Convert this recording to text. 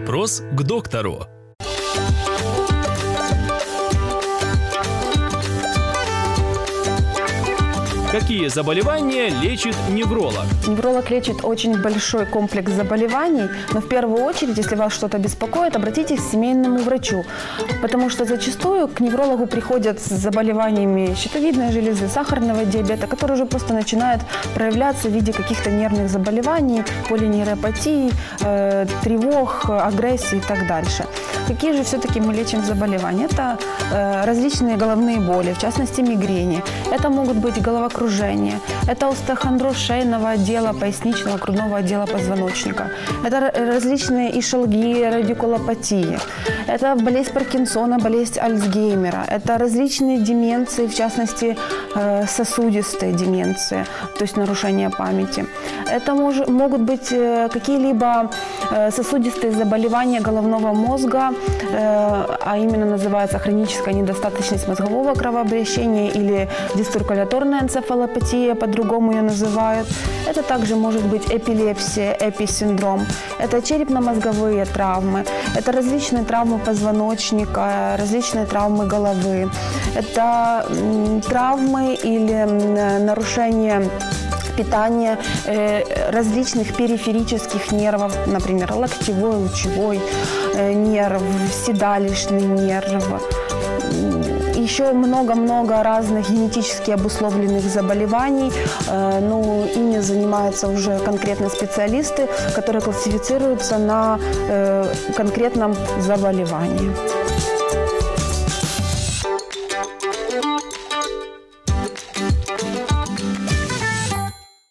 Вопрос к доктору. Какие заболевания лечит невролог? Невролог лечит очень большой комплекс заболеваний, но в первую очередь, если вас что-то беспокоит, обратитесь к семейному врачу, потому что зачастую к неврологу приходят с заболеваниями щитовидной железы, сахарного диабета, которые уже просто начинают проявляться в виде каких-то нервных заболеваний, полинейропатии, э, тревог, агрессии и так дальше. Какие же все-таки мы лечим заболевания? Это э, различные головные боли, в частности мигрени. Это могут быть головокружение, это остеохондроз шейного отдела, поясничного, грудного отдела позвоночника. Это различные ишалгии, радикулопатии. Это болезнь Паркинсона, болезнь Альцгеймера. Это различные деменции, в частности э, сосудистые деменции, то есть нарушение памяти. Это мож, могут быть э, какие-либо э, сосудистые заболевания головного мозга, а именно называется хроническая недостаточность мозгового кровообращения или дисциркуляторная энцефалопатия, по-другому ее называют. Это также может быть эпилепсия, эписиндром. Это черепно-мозговые травмы. Это различные травмы позвоночника, различные травмы головы. Это травмы или нарушения питания э, различных периферических нервов, например, локтевой, лучевой э, нерв, седалищный нерв, еще много-много разных генетически обусловленных заболеваний. Э, ну, ими занимаются уже конкретно специалисты, которые классифицируются на конкретном заболевании.